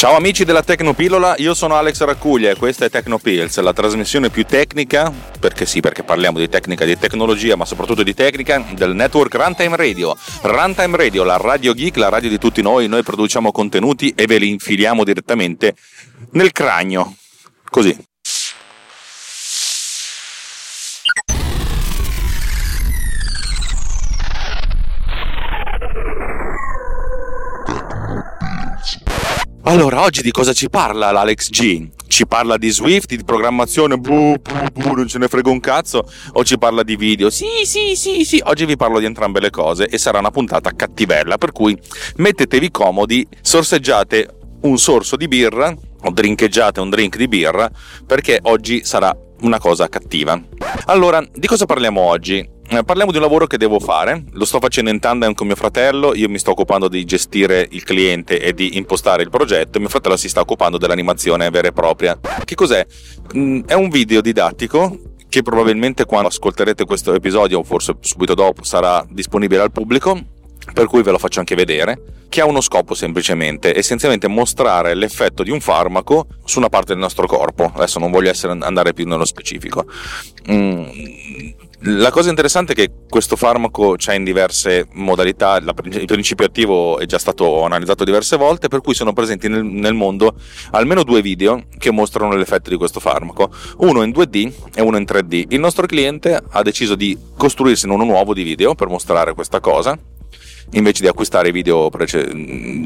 Ciao amici della Tecnopillola, io sono Alex Raccuglia e questa è Tecnopills, la trasmissione più tecnica, perché sì, perché parliamo di tecnica, di tecnologia, ma soprattutto di tecnica, del network Runtime Radio. Runtime Radio, la radio geek, la radio di tutti noi, noi produciamo contenuti e ve li infiliamo direttamente nel cranio. Così. Allora, oggi di cosa ci parla l'Alex G? Ci parla di Swift, di programmazione, buh, buh, buh, non ce ne frega un cazzo, o ci parla di video? Sì, sì, sì, sì, oggi vi parlo di entrambe le cose e sarà una puntata cattivella, per cui mettetevi comodi, sorseggiate un sorso di birra o drincheggiate un drink di birra perché oggi sarà una cosa cattiva. Allora, di cosa parliamo oggi? Eh, parliamo di un lavoro che devo fare, lo sto facendo in tandem con mio fratello, io mi sto occupando di gestire il cliente e di impostare il progetto, mio fratello si sta occupando dell'animazione vera e propria. Che cos'è? Mm, è un video didattico che probabilmente quando ascolterete questo episodio, o forse subito dopo, sarà disponibile al pubblico, per cui ve lo faccio anche vedere, che ha uno scopo semplicemente, essenzialmente mostrare l'effetto di un farmaco su una parte del nostro corpo. Adesso non voglio essere, andare più nello specifico. Mm la cosa interessante è che questo farmaco c'è in diverse modalità, il principio attivo è già stato analizzato diverse volte, per cui sono presenti nel, nel mondo almeno due video che mostrano l'effetto di questo farmaco, uno in 2D e uno in 3D. Il nostro cliente ha deciso di costruirsi uno nuovo di video per mostrare questa cosa invece di acquistare i video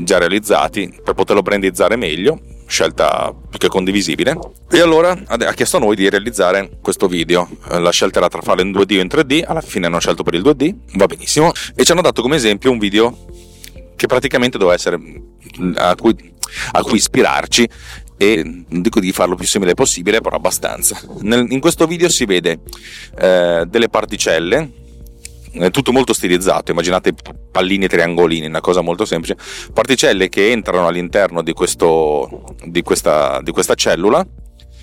già realizzati per poterlo brandizzare meglio scelta più che condivisibile. E allora ha chiesto a noi di realizzare questo video. Eh, la scelta era tra farlo in 2D o in 3D, alla fine hanno scelto per il 2D, va benissimo, e ci hanno dato come esempio un video che praticamente doveva essere a cui, a cui ispirarci e non dico di farlo più simile possibile, però abbastanza. Nel, in questo video si vede eh, delle particelle è tutto molto stilizzato, immaginate pallini triangolini, una cosa molto semplice, particelle che entrano all'interno di, questo, di, questa, di questa cellula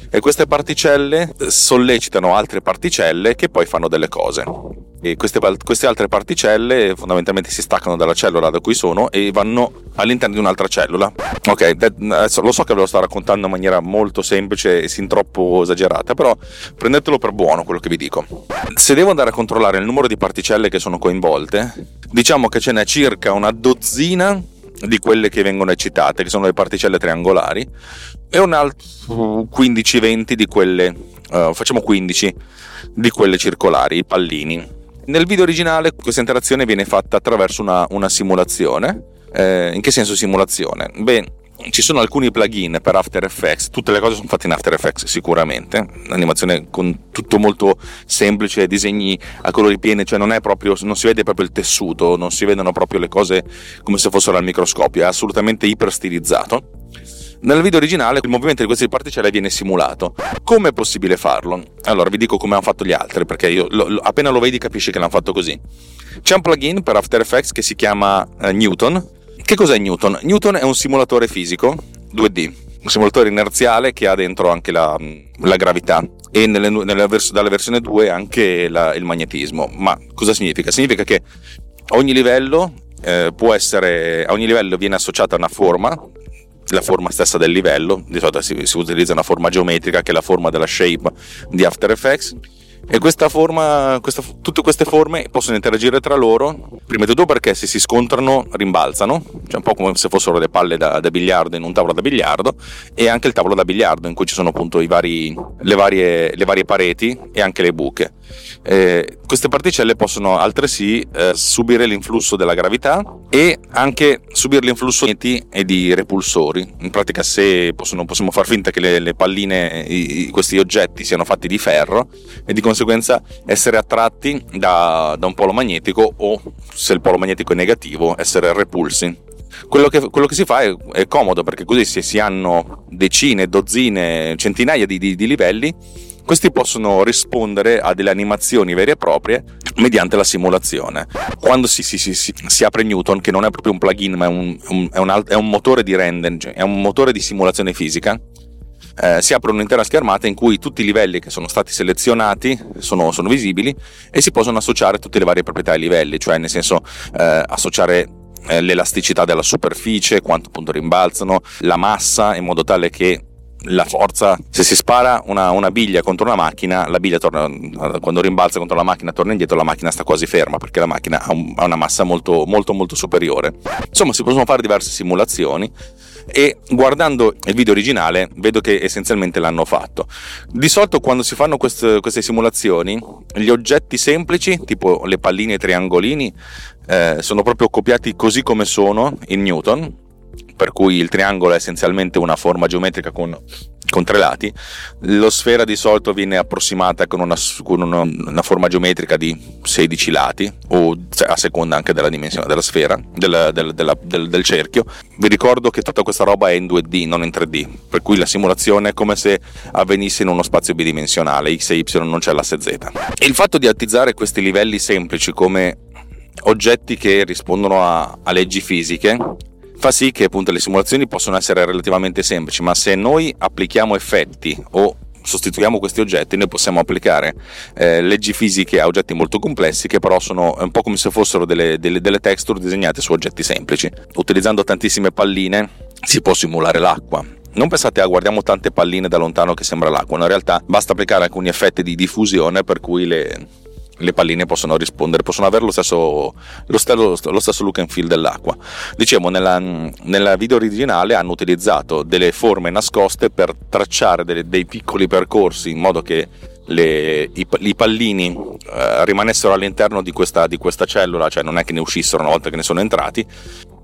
e queste particelle sollecitano altre particelle che poi fanno delle cose. Queste, queste, altre particelle fondamentalmente si staccano dalla cellula da cui sono e vanno all'interno di un'altra cellula. Ok, adesso lo so che ve lo sto raccontando in maniera molto semplice e sin troppo esagerata, però prendetelo per buono quello che vi dico. Se devo andare a controllare il numero di particelle che sono coinvolte, diciamo che ce n'è circa una dozzina di quelle che vengono eccitate, che sono le particelle triangolari, e un altro 15-20 di quelle, uh, facciamo 15 di quelle circolari, i pallini. Nel video originale questa interazione viene fatta attraverso una, una simulazione. Eh, in che senso simulazione? Beh, ci sono alcuni plugin per After Effects, tutte le cose sono fatte in After Effects sicuramente, un'animazione con tutto molto semplice, disegni a colori pieni, cioè non, proprio, non si vede proprio il tessuto, non si vedono proprio le cose come se fossero al microscopio, è assolutamente iper stilizzato. Nel video originale il movimento di queste particelle viene simulato. Come è possibile farlo? Allora vi dico come hanno fatto gli altri, perché io, lo, lo, appena lo vedi capisci che l'hanno fatto così. C'è un plugin per After Effects che si chiama uh, Newton. Che cos'è Newton? Newton è un simulatore fisico 2D, un simulatore inerziale che ha dentro anche la, la gravità e nelle, nelle vers- dalla versione 2 anche la, il magnetismo. Ma cosa significa? Significa che ogni livello eh, può essere, a ogni livello viene associata una forma la forma stessa del livello, di solito si, si, utilizza una forma geometrica che è la forma della shape di After Effects e questa forma, questa, tutte queste forme possono interagire tra loro, prima di tutto perché se si scontrano rimbalzano, cioè un po' come se fossero le palle da, da biliardo in un tavolo da biliardo, e anche il tavolo da biliardo in cui ci sono appunto vari, le, varie, le, varie, pareti e anche le buche. Eh, queste particelle possono altresì eh, subire l'influsso della gravità e anche subire l'influsso di e di repulsori. In pratica se possono, possiamo far finta che le, le palline, i, questi oggetti siano fatti di ferro e di conseguenza essere attratti da, da un polo magnetico o se il polo magnetico è negativo essere repulsi. Quello che, quello che, si fa è, è, comodo perché così se si hanno decine, dozzine, centinaia di, di, di, livelli, questi possono rispondere a delle animazioni vere e proprie mediante la simulazione. Quando si, si, si, si apre Newton, che non è proprio un plugin ma è un, un, è un, è un motore di render, cioè è un motore di simulazione fisica, eh, si apre un'intera schermata in cui tutti i livelli che sono stati selezionati sono, sono visibili e si possono associare tutte le varie proprietà ai livelli, cioè nel senso eh, associare eh, l'elasticità della superficie, quanto appunto rimbalzano, la massa, in modo tale che la forza, se si spara una, una, biglia contro una macchina, la biglia torna, quando rimbalza contro la macchina torna indietro, la macchina sta quasi ferma perché la macchina ha, un, ha una massa molto, molto, molto superiore. Insomma, si possono fare diverse simulazioni e guardando il video originale vedo che essenzialmente l'hanno fatto. Di solito quando si fanno queste, queste simulazioni, gli oggetti semplici, tipo le palline e i triangolini, eh, sono proprio copiati così come sono in Newton per cui il triangolo è essenzialmente una forma geometrica con, con tre lati, lo sfera di solito viene approssimata con una, con una, una forma geometrica di 16 lati, o cioè, a seconda anche della dimensione della sfera, del, del, della, del, del, cerchio. Vi ricordo che tutta questa roba è in 2D, non in 3D, per cui la simulazione è come se avvenisse in uno spazio bidimensionale, x e y non c'è l'asse z. Il fatto di attizzare questi livelli semplici come oggetti che rispondono a, a leggi fisiche fa sì che appunto le simulazioni possono essere relativamente semplici, ma se noi applichiamo effetti o sostituiamo questi oggetti, noi possiamo applicare eh, leggi fisiche a oggetti molto complessi che però sono un po' come se fossero delle, delle, delle texture disegnate su oggetti semplici. Utilizzando tantissime palline si può simulare l'acqua, non pensate a guardiamo tante palline da lontano che sembra l'acqua, in realtà basta applicare alcuni effetti di diffusione per cui le, le palline possono rispondere, possono avere lo stesso, lo stesso, lo stesso look and feel dell'acqua. Dicevo, nella, nella, video originale hanno utilizzato delle forme nascoste per tracciare delle, dei piccoli percorsi in modo che le, i, i, pallini eh, rimanessero all'interno di questa, di questa cellula, cioè non è che ne uscissero una volta che ne sono entrati,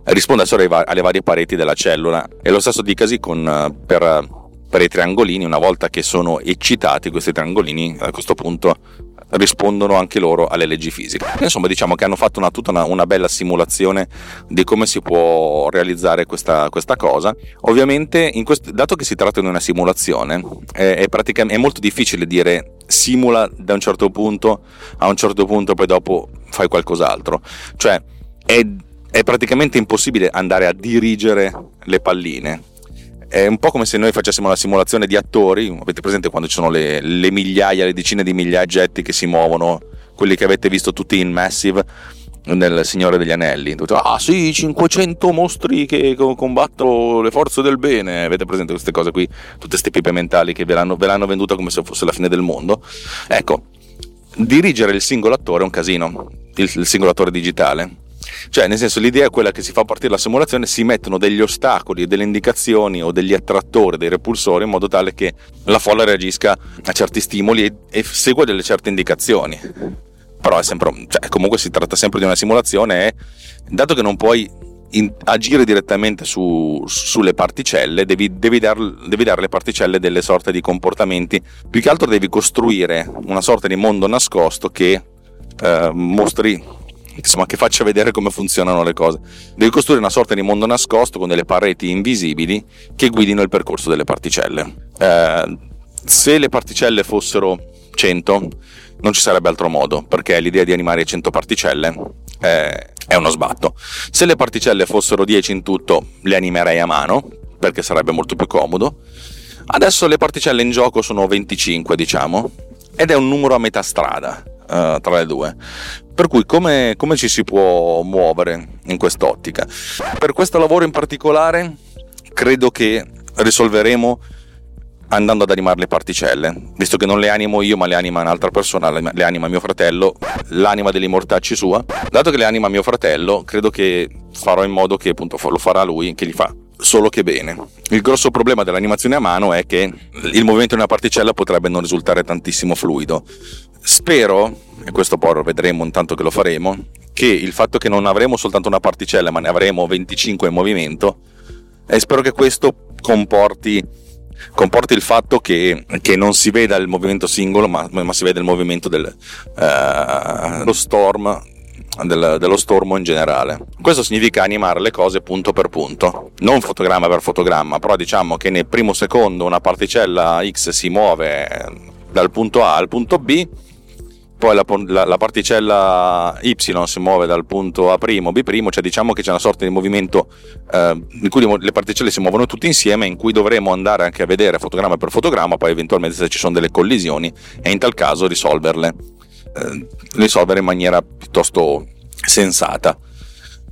rispondessero alle, alle varie pareti della cellula. E lo stesso dicasi con, per, per i triangolini, una volta che sono eccitati questi triangolini, a questo punto rispondono anche loro alle leggi fisiche. Insomma, diciamo che hanno fatto una, tutta una, una bella simulazione di come si può realizzare questa, questa cosa. Ovviamente, quest- dato che si tratta di una simulazione, è, è, è molto difficile dire simula da un certo punto a un certo punto, poi dopo fai qualcos'altro. Cioè, è, è praticamente impossibile andare a dirigere le palline è un po' come se noi facessimo la simulazione di attori, avete presente quando ci sono le, le migliaia, le decine di migliaia di oggetti che si muovono, quelli che avete visto tutti in Massive nel Signore degli Anelli. Ah sì, 500 mostri che combattono le forze del bene. Avete presente queste cose qui? Tutte queste pipe mentali che ve l'hanno, ve l'hanno venduta come se fosse la fine del mondo. Ecco, dirigere il singolo attore è un casino, il, il singolo attore digitale cioè, nel senso, l'idea è quella che si fa partire la simulazione, si mettono degli ostacoli, delle indicazioni o degli attrattori, dei repulsori, in modo tale che la folla reagisca a certi stimoli e, e segua delle certe indicazioni. Però è sempre, cioè, comunque si tratta sempre di una simulazione e dato che non puoi in, agire direttamente su, sulle particelle, devi, devi, dar, devi, dare alle particelle delle sorte di comportamenti. Più che altro devi costruire una sorta di mondo nascosto che eh, mostri insomma, che faccia vedere come funzionano le cose. Devi costruire una sorta di mondo nascosto con delle pareti invisibili che guidino il percorso delle particelle. Eh, se le particelle fossero 100, non ci sarebbe altro modo, perché l'idea di animare 100 particelle è, è uno sbatto. Se le particelle fossero 10 in tutto, le animerei a mano, perché sarebbe molto più comodo. Adesso le particelle in gioco sono 25, diciamo, ed è un numero a metà strada uh, tra le due. Per cui come, come ci si può muovere in quest'ottica? Per questo lavoro in particolare credo che risolveremo andando ad animare le particelle, visto che non le animo io ma le anima un'altra persona, le anima mio fratello, l'anima degli mortacci sua, dato che le anima mio fratello, credo che farò in modo che appunto lo farà lui, che gli fa solo che bene. Il grosso problema dell'animazione a mano è che il movimento di una particella potrebbe non risultare tantissimo fluido. Spero, e questo poi lo vedremo intanto che lo faremo, che il fatto che non avremo soltanto una particella ma ne avremo 25 in movimento, e spero che questo comporti, comporti il fatto che, che, non si veda il movimento singolo ma, ma si veda il movimento dello uh, storm del, dello stormo in generale. Questo significa animare le cose punto per punto, non fotogramma per fotogramma, però diciamo che nel primo secondo una particella X si muove dal punto A al punto B poi la, la, la, particella Y si muove dal punto A' B', cioè diciamo che c'è una sorta di movimento eh, in cui le particelle si muovono tutte insieme, in cui dovremo andare anche a vedere fotogramma per fotogramma, poi eventualmente se ci sono delle collisioni e in tal caso risolverle, eh, risolvere in maniera piuttosto sensata.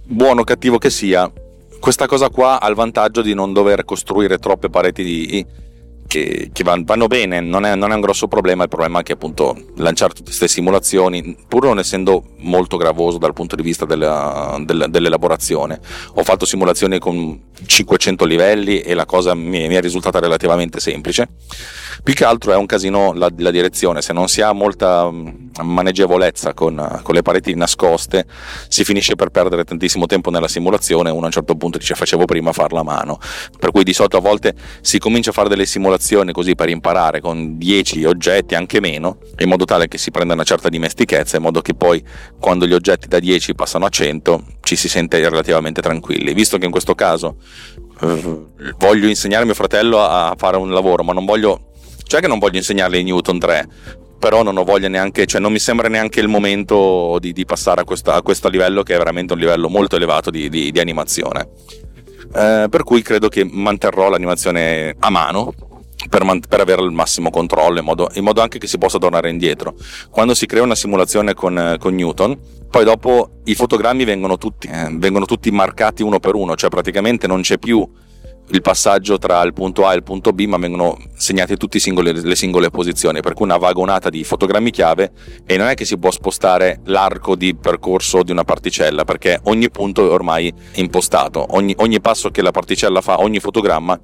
buono o cattivo che sia, questa cosa qua ha il vantaggio di non dover costruire troppe pareti di, che, che, vanno bene, non è, non è, un grosso problema, il problema è che appunto lanciare tutte queste simulazioni, pur non essendo molto gravoso dal punto di vista della, della, dell'elaborazione, ho fatto simulazioni con 500 livelli e la cosa mi, mi è risultata relativamente semplice, più che altro è un casino la, la direzione, se non si ha molta mm, maneggevolezza con, con, le pareti nascoste si finisce per perdere tantissimo tempo nella simulazione, uno a un certo punto dice facevo prima farla a mano, per cui di solito a volte si comincia a fare delle simulazioni così per imparare con 10 oggetti, anche meno, in modo tale che si prenda una certa dimestichezza, in modo che poi quando gli oggetti da 10 passano a 100 ci si sente relativamente tranquilli, visto che in questo caso eh, voglio insegnare mio fratello a fare un lavoro, ma non voglio cioè che non voglio insegnarle i Newton 3, però non ho voglia neanche, cioè non mi sembra neanche il momento di, di passare a, questa, a, questo livello che è veramente un livello molto elevato di, di, di animazione. Eh, per cui credo che manterrò l'animazione a mano per, man- per, avere il massimo controllo in modo, in modo, anche che si possa tornare indietro. Quando si crea una simulazione con, con Newton, poi dopo i fotogrammi vengono tutti, eh, vengono tutti marcati uno per uno, cioè praticamente non c'è più il passaggio tra il punto A e il punto B, ma vengono segnate tutte le singole posizioni, per cui una vagonata di fotogrammi chiave e non è che si può spostare l'arco di percorso di una particella, perché ogni punto è ormai impostato, ogni, ogni passo che la particella fa, ogni fotogramma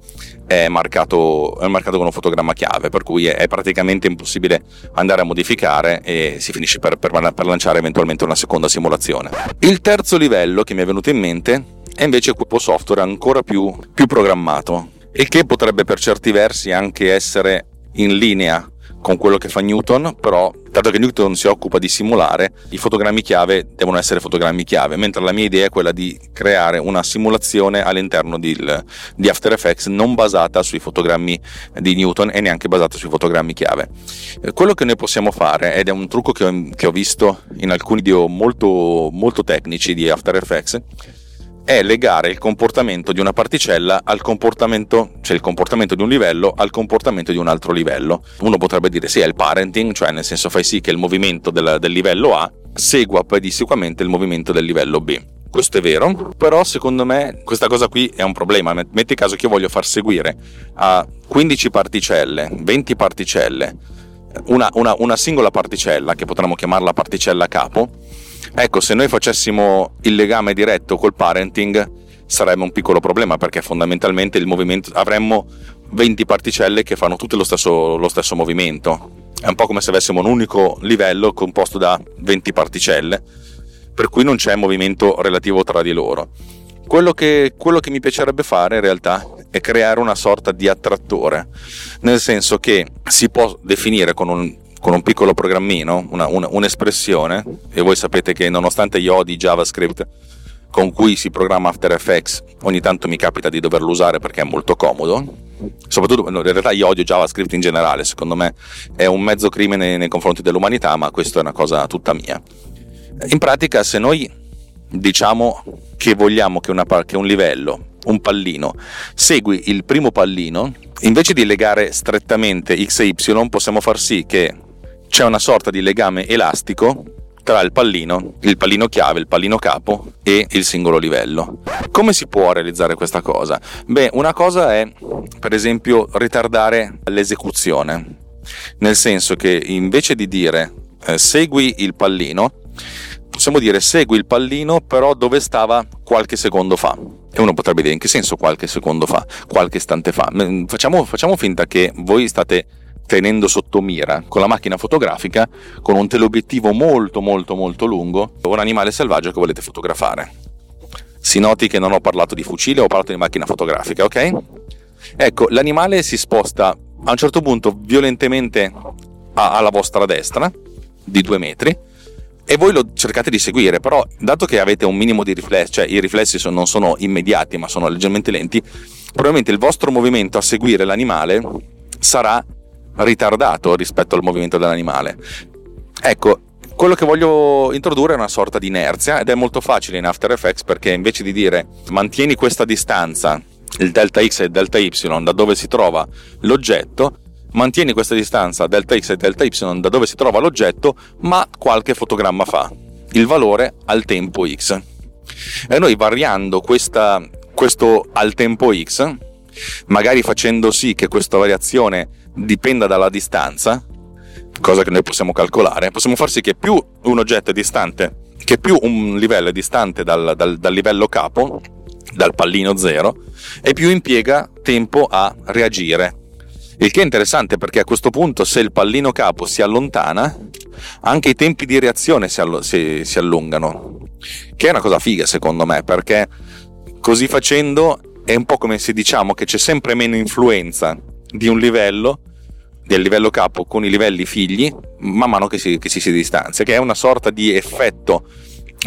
è marcato, è marcato con un fotogramma chiave, per cui è, praticamente impossibile andare a modificare e si finisce per, per, per lanciare eventualmente una seconda simulazione. Il terzo livello che mi è venuto in mente è invece questo software ancora più, più programmato e che potrebbe per certi versi anche essere in linea con quello che fa Newton, però dato che Newton si occupa di simulare, i fotogrammi chiave devono essere fotogrammi chiave, mentre la mia idea è quella di creare una simulazione all'interno di, di After Effects non basata sui fotogrammi di Newton e neanche basata sui fotogrammi chiave. Quello che noi possiamo fare, ed è un trucco che ho, che ho visto in alcuni video molto, molto tecnici di After Effects, è legare il comportamento di una particella al comportamento, cioè il comportamento di un livello al comportamento di un altro livello. Uno potrebbe dire sì, è il parenting, cioè nel senso fai sì che il movimento del, del livello A segua pedissequamente il movimento del livello B. Questo è vero, però secondo me questa cosa qui è un problema. Metti caso che io voglio far seguire a 15 particelle, 20 particelle, una, una, una singola particella, che potremmo chiamarla particella capo, Ecco, se noi facessimo il legame diretto col parenting sarebbe un piccolo problema perché fondamentalmente il movimento avremmo 20 particelle che fanno tutte lo stesso, lo stesso movimento. È un po' come se avessimo un unico livello composto da 20 particelle, per cui non c'è movimento relativo tra di loro. Quello che, quello che mi piacerebbe fare in realtà è creare una sorta di attrattore, nel senso che si può definire con un con un piccolo programmino, una, una, un'espressione, e voi sapete che nonostante io odi JavaScript con cui si programma After Effects, ogni tanto mi capita di doverlo usare perché è molto comodo. Soprattutto, in realtà io odio JavaScript in generale, secondo me è un mezzo crimine nei confronti dell'umanità, ma questa è una cosa tutta mia. In pratica, se noi diciamo che vogliamo che, una, che un livello, un pallino, segui il primo pallino, invece di legare strettamente x e y, possiamo far sì che c'è una sorta di legame elastico tra il pallino, il pallino chiave, il pallino capo e il singolo livello. Come si può realizzare questa cosa? Beh, una cosa è, per esempio, ritardare l'esecuzione, nel senso che invece di dire eh, segui il pallino, possiamo dire segui il pallino però dove stava qualche secondo fa. E uno potrebbe dire in che senso qualche secondo fa, qualche istante fa. Facciamo, facciamo finta che voi state tenendo sotto mira con la macchina fotografica con un teleobiettivo molto molto molto lungo un animale selvaggio che volete fotografare. Si noti che non ho parlato di fucile, ho parlato di macchina fotografica, ok? Ecco, l'animale si sposta a un certo punto violentemente alla vostra destra di due metri e voi lo cercate di seguire, però dato che avete un minimo di riflessi, cioè i riflessi sono, non sono immediati ma sono leggermente lenti, probabilmente il vostro movimento a seguire l'animale sarà ritardato rispetto al movimento dell'animale. Ecco, quello che voglio introdurre è una sorta di inerzia ed è molto facile in After Effects perché invece di dire mantieni questa distanza, il delta x e il delta y, da dove si trova l'oggetto, mantieni questa distanza delta x e delta y da dove si trova l'oggetto, ma qualche fotogramma fa, il valore al tempo x. E noi variando questa, questo al tempo x, magari facendo sì che questa variazione dipenda dalla distanza, cosa che noi possiamo calcolare, possiamo far sì che più un oggetto è distante, che più un livello è distante dal, dal, dal livello capo, dal pallino zero, e più impiega tempo a reagire. Il che è interessante perché a questo punto se il pallino capo si allontana, anche i tempi di reazione si, all- si, si allungano, che è una cosa figa secondo me, perché così facendo è un po' come se diciamo che c'è sempre meno influenza di un livello del livello capo con i livelli figli man mano che si, che si, si distanzia, che è una sorta di effetto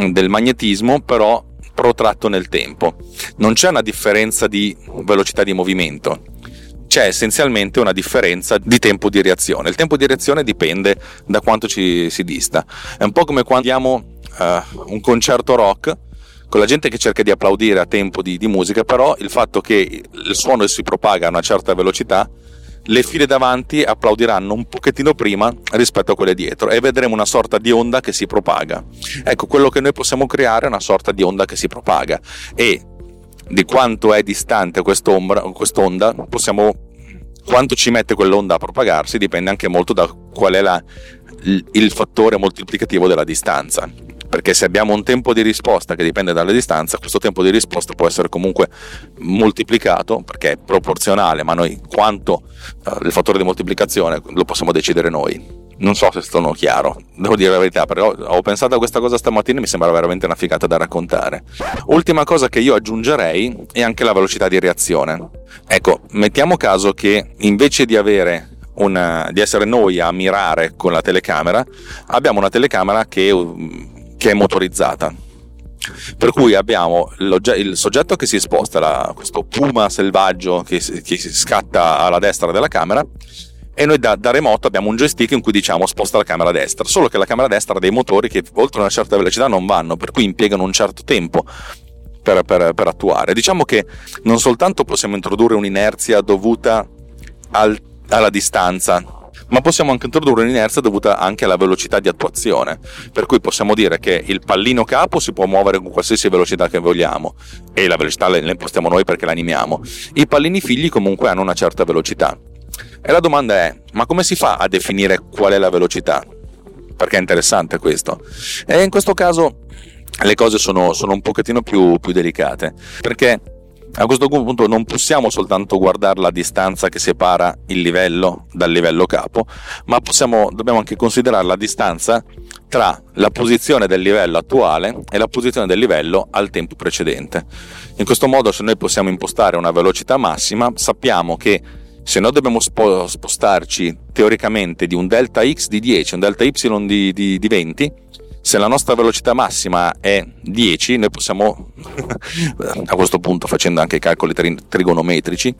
del magnetismo, però protratto nel tempo. Non c'è una differenza di velocità di movimento, c'è essenzialmente una differenza di tempo di reazione. Il tempo di reazione dipende da quanto ci si dista. È un po' come quando abbiamo uh, un concerto rock con la gente che cerca di applaudire a tempo di, di musica, però il fatto che il suono si propaga a una certa velocità le file davanti applaudiranno un pochettino prima rispetto a quelle dietro e vedremo una sorta di onda che si propaga. Ecco, quello che noi possiamo creare è una sorta di onda che si propaga e di quanto è distante quest'onda, possiamo, quanto ci mette quell'onda a propagarsi dipende anche molto da qual è la, il fattore moltiplicativo della distanza perché se abbiamo un tempo di risposta che dipende dalla distanza, questo tempo di risposta può essere comunque moltiplicato perché è proporzionale, ma noi quanto eh, il fattore di moltiplicazione lo possiamo decidere noi. Non so se sono chiaro, devo dire la verità, però ho pensato a questa cosa stamattina e mi sembra veramente una figata da raccontare. Ultima cosa che io aggiungerei è anche la velocità di reazione. Ecco, mettiamo caso che invece di avere una, di essere noi a mirare con la telecamera, abbiamo una telecamera che che è motorizzata. Per cui abbiamo il soggetto che si sposta, la, questo puma selvaggio che, che si scatta alla destra della camera e noi da, da, remoto abbiamo un joystick in cui diciamo sposta la camera destra, solo che la camera destra ha dei motori che oltre una certa velocità non vanno, per cui impiegano un certo tempo per, per, per attuare. Diciamo che non soltanto possiamo introdurre un'inerzia dovuta al, alla distanza, ma possiamo anche introdurre un'inerzia dovuta anche alla velocità di attuazione, per cui possiamo dire che il pallino capo si può muovere con qualsiasi velocità che vogliamo e la velocità la impostiamo noi perché l'animiamo. I pallini figli comunque hanno una certa velocità. E la domanda è, ma come si fa a definire qual è la velocità? Perché è interessante questo. E in questo caso le cose sono, sono un pochettino più, più delicate, perché a questo punto non possiamo soltanto guardare la distanza che separa il livello dal livello capo, ma possiamo, dobbiamo anche considerare la distanza tra la posizione del livello attuale e la posizione del livello al tempo precedente. In questo modo, se noi possiamo impostare una velocità massima, sappiamo che se noi dobbiamo spostarci teoricamente di un delta x di 10 un delta y di, di, di 20, se la nostra velocità massima è 10, noi possiamo, a questo punto facendo anche i calcoli trigonometrici,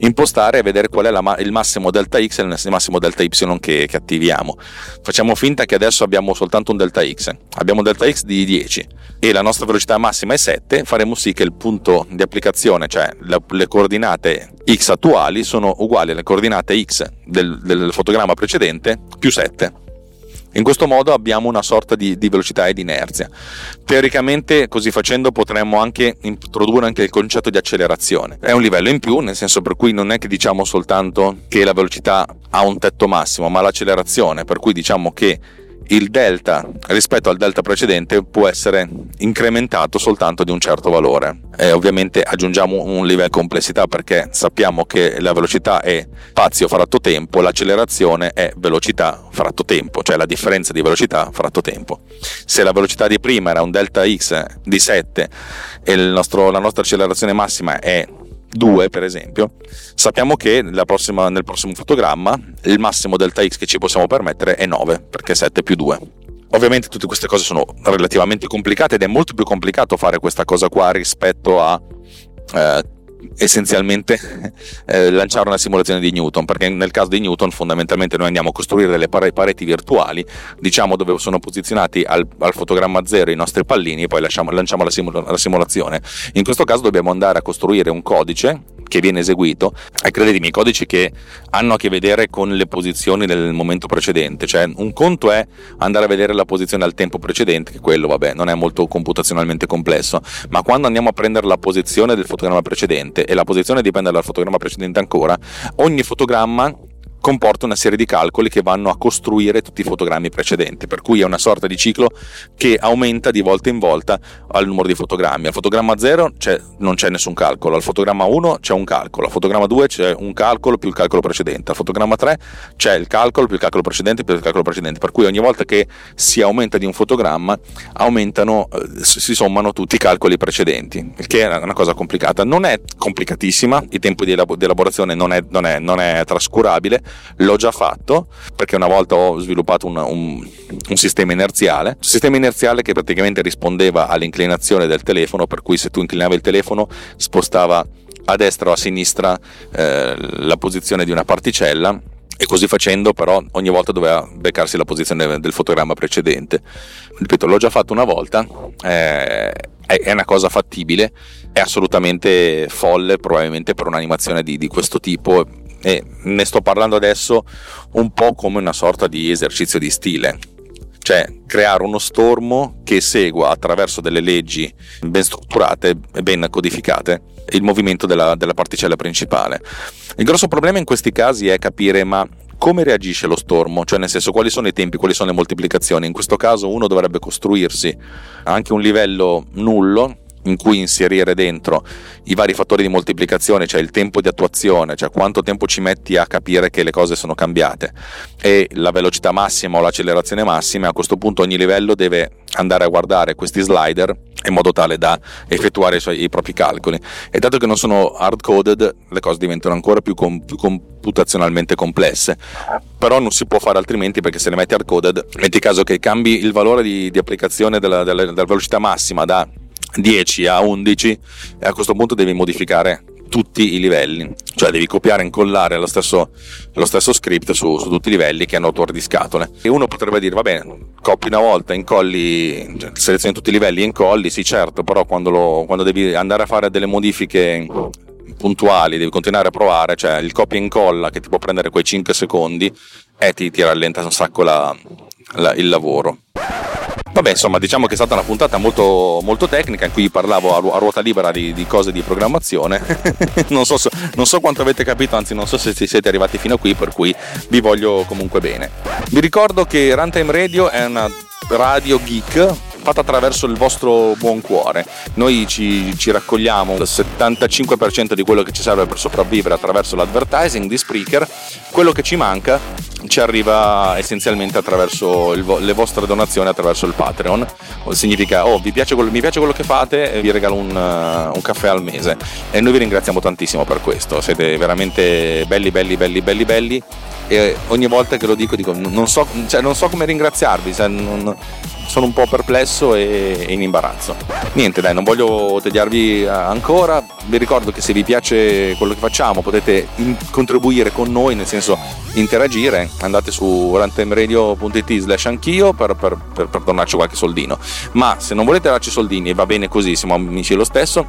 impostare e vedere qual è la, il massimo delta x e il massimo delta y che, che, attiviamo. Facciamo finta che adesso abbiamo soltanto un delta x, abbiamo un delta x di 10 e la nostra velocità massima è 7, faremo sì che il punto di applicazione, cioè le, le coordinate x attuali, sono uguali alle coordinate x del, del fotogramma precedente più 7 in questo modo abbiamo una sorta di, di, velocità e di inerzia. Teoricamente, così facendo, potremmo anche introdurre anche il concetto di accelerazione. È un livello in più, nel senso per cui non è che diciamo soltanto che la velocità ha un tetto massimo, ma l'accelerazione, per cui diciamo che il delta rispetto al delta precedente può essere incrementato soltanto di un certo valore. E ovviamente aggiungiamo un livello di complessità perché sappiamo che la velocità è spazio fratto tempo, l'accelerazione è velocità fratto tempo, cioè la differenza di velocità fratto tempo. Se la velocità di prima era un delta x di 7 e nostro, la nostra accelerazione massima è 2 per esempio, sappiamo che prossima, nel prossimo fotogramma il massimo delta x che ci possiamo permettere è 9 perché 7 più 2. Ovviamente tutte queste cose sono relativamente complicate ed è molto più complicato fare questa cosa qua rispetto a eh, essenzialmente eh, lanciare una simulazione di Newton, perché nel caso di Newton fondamentalmente noi andiamo a costruire delle pareti virtuali, diciamo dove sono posizionati al, al fotogramma zero i nostri pallini e poi lasciamo, lanciamo la, simula- la, simulazione. In questo caso dobbiamo andare a costruire un codice che viene eseguito, e credetemi, codici che hanno a che vedere con le posizioni del momento precedente, cioè un conto è andare a vedere la posizione al tempo precedente, che quello vabbè non è molto computazionalmente complesso, ma quando andiamo a prendere la posizione del fotogramma precedente e la posizione dipende dal fotogramma precedente ancora, ogni fotogramma comporta una serie di calcoli che vanno a costruire tutti i fotogrammi precedenti, per cui è una sorta di ciclo che aumenta di volta in volta al numero di fotogrammi. Al fotogramma 0 c'è, non c'è nessun calcolo, al fotogramma 1 c'è un calcolo, al fotogramma 2 c'è un calcolo più il calcolo precedente, al fotogramma 3 c'è il calcolo più il calcolo precedente più il calcolo precedente, per cui ogni volta che si aumenta di un fotogramma aumentano, eh, si sommano tutti i calcoli precedenti, il che è una cosa complicata. Non è complicatissima, il tempo di elaborazione non è, non è, non è trascurabile, l'ho già fatto perché una volta ho sviluppato un, un, un sistema inerziale, un sistema inerziale che praticamente rispondeva all'inclinazione del telefono, per cui se tu inclinavi il telefono spostava a destra o a sinistra eh, la posizione di una particella e così facendo però ogni volta doveva beccarsi la posizione del fotogramma precedente. Ripeto, l'ho già fatto una volta, eh, è una cosa fattibile, è assolutamente folle probabilmente per un'animazione di, di questo tipo e ne sto parlando adesso un po' come una sorta di esercizio di stile, cioè creare uno stormo che segua attraverso delle leggi ben strutturate e ben codificate il movimento della, della particella principale. Il grosso problema in questi casi è capire ma come reagisce lo stormo, cioè nel senso quali sono i tempi, quali sono le moltiplicazioni. In questo caso uno dovrebbe costruirsi anche un livello nullo in cui inserire dentro i vari fattori di moltiplicazione, cioè il tempo di attuazione, cioè quanto tempo ci metti a capire che le cose sono cambiate e la velocità massima o l'accelerazione massima, a questo punto ogni livello deve andare a guardare questi slider in modo tale da effettuare i, suoi, i propri calcoli. E dato che non sono hard coded, le cose diventano ancora più, com- più computazionalmente complesse. Però non si può fare altrimenti perché se le metti hard coded, metti caso che cambi il valore di, di applicazione della, della, della velocità massima da 10 a 11 e a questo punto devi modificare tutti i livelli, cioè devi copiare e incollare lo stesso, lo stesso script su, su, tutti i livelli che hanno autore di scatole. E uno potrebbe dire, va bene, copi una volta, incolli, cioè, selezioni tutti i livelli e incolli, sì certo, però quando, lo, quando devi andare a fare delle modifiche puntuali, devi continuare a provare, cioè il copia e incolla che ti può prendere quei 5 secondi e ti, ti rallenta un sacco la, la, il lavoro. Vabbè, insomma, diciamo che è stata una puntata molto, molto tecnica in cui parlavo a, ru- a ruota libera di, di, cose di programmazione. non, so se, non, so quanto avete capito, anzi, non so se siete arrivati fino a qui, per cui vi voglio comunque bene. Vi ricordo che Runtime Radio è una radio geek fatta attraverso il vostro buon cuore. Noi ci, ci, raccogliamo il 75% di quello che ci serve per sopravvivere attraverso l'advertising di Spreaker, quello che ci manca ci arriva essenzialmente attraverso vo- le vostre donazioni attraverso il Patreon. Significa, oh, piace mi piace quello che fate e vi regalo un, uh, un, caffè al mese. E noi vi ringraziamo tantissimo per questo. Siete veramente belli, belli, belli, belli, belli. E ogni volta che lo dico, dico, non so, cioè, non so come ringraziarvi. Cioè, non, sono un po' perplesso e, in imbarazzo. Niente, dai, non voglio tediarvi eh, ancora. Vi ricordo che se vi piace quello che facciamo potete in- contribuire con noi, nel senso interagire. Andate su rantemradio.it slash anch'io per, per, per, per donarci qualche soldino. Ma se non volete darci soldini e va bene così, siamo amici lo stesso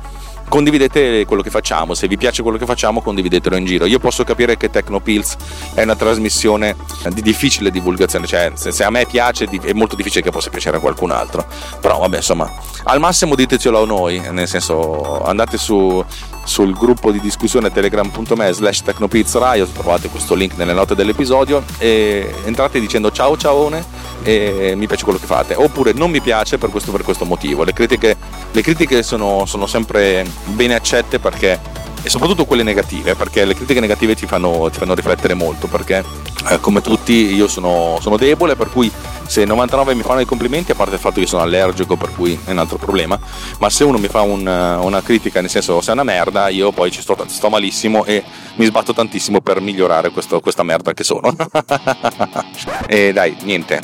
condividete quello che facciamo, se vi piace quello che facciamo condividetelo in giro. Io posso capire che Tecnopills è una trasmissione di difficile divulgazione, cioè se a me piace è molto difficile che possa piacere a qualcun altro, però vabbè insomma al massimo ditecelo a noi, nel senso andate su, sul gruppo di discussione telegram.me slash tecnopizzarai, trovate questo link nelle note dell'episodio e entrate dicendo ciao ciaone e mi piace quello che fate, oppure non mi piace per questo, per questo motivo. Le critiche, le critiche sono, sono sempre bene accette perché e soprattutto quelle negative, perché le critiche negative ti fanno, ti fanno riflettere molto, perché eh, come tutti io sono, sono, debole, per cui se 99 mi fanno i complimenti, a parte il fatto che sono allergico, per cui è un altro problema, ma se uno mi fa un, una critica, nel senso sei una merda, io poi ci sto, sto malissimo e mi sbatto tantissimo per migliorare questo, questa merda che sono. e dai, niente.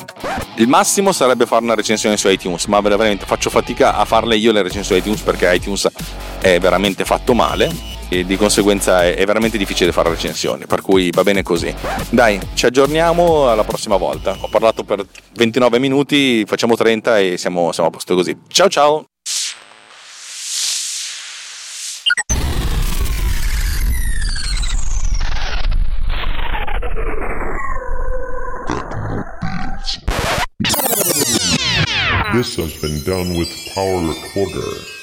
Il massimo sarebbe fare una recensione su iTunes, ma veramente faccio fatica a farle io le recensioni su iTunes perché iTunes è veramente fatto male e di conseguenza è, è veramente difficile fare recensioni, per cui va bene così. Dai, ci aggiorniamo alla prossima volta. Ho parlato per 29 minuti, facciamo 30 e siamo, siamo a posto così. Ciao ciao! This has been done with Power Recorder.